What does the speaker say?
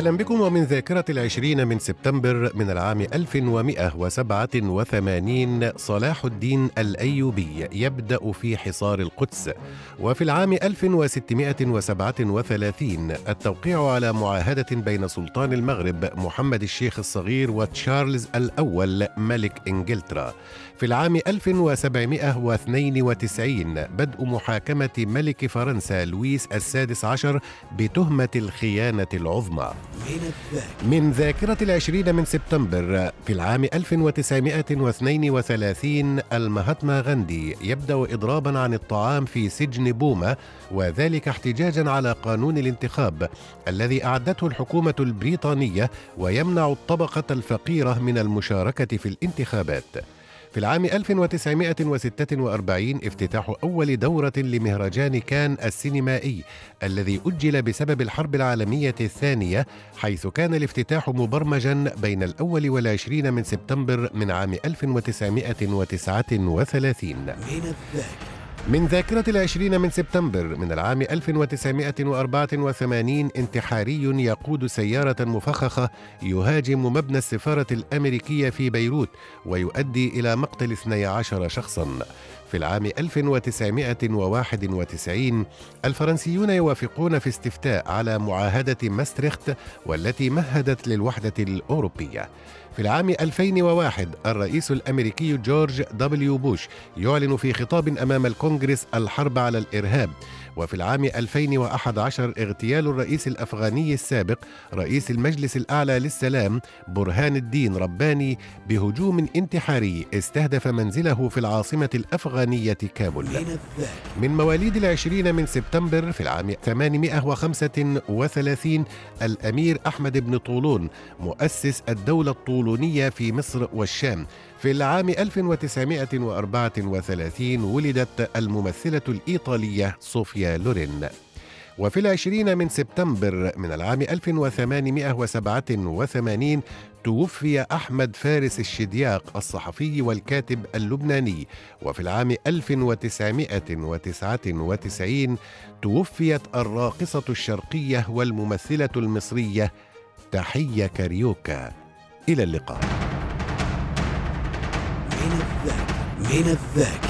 أهلا بكم ومن ذاكرة العشرين من سبتمبر من العام 1187 صلاح الدين الأيوبي يبدأ في حصار القدس. وفي العام 1637 التوقيع على معاهدة بين سلطان المغرب محمد الشيخ الصغير وتشارلز الأول ملك إنجلترا. في العام 1792 بدء محاكمة ملك فرنسا لويس السادس عشر بتهمة الخيانة العظمى. من ذاكرة العشرين من سبتمبر في العام 1932 المهاتما غاندي يبدأ إضرابا عن الطعام في سجن بوما وذلك احتجاجا على قانون الانتخاب الذي أعدته الحكومة البريطانية ويمنع الطبقة الفقيرة من المشاركة في الانتخابات. في العام 1946 افتتاح أول دورة لمهرجان كان السينمائي الذي أجل بسبب الحرب العالمية الثانية حيث كان الافتتاح مبرمجا بين الأول والعشرين من سبتمبر من عام 1939 من الذاكرة من ذاكرة العشرين من سبتمبر من العام 1984 انتحاري يقود سيارة مفخخة يهاجم مبنى السفارة الأمريكية في بيروت ويؤدي إلى مقتل 12 شخصاً. في العام 1991 الفرنسيون يوافقون في استفتاء على معاهدة ماستريخت والتي مهدت للوحدة الأوروبية. في العام 2001 الرئيس الأمريكي جورج دبليو بوش يعلن في خطاب أمام الكونغرس الحرب على الإرهاب. وفي العام 2011 اغتيال الرئيس الأفغاني السابق رئيس المجلس الأعلى للسلام برهان الدين رباني بهجوم انتحاري استهدف منزله في العاصمة الأفغانية كابول. من مواليد العشرين من سبتمبر في العام 835 الأمير أحمد بن طولون مؤسس الدولة الطولونية في مصر والشام في العام 1934 ولدت الممثلة الإيطالية صوفيا لورين. وفي العشرين من سبتمبر من العام 1887 توفي أحمد فارس الشدياق الصحفي والكاتب اللبناني. وفي العام 1999 توفيت الراقصة الشرقية والممثلة المصرية تحية كاريوكا. إلى اللقاء. من الذاكرة من الذاكرة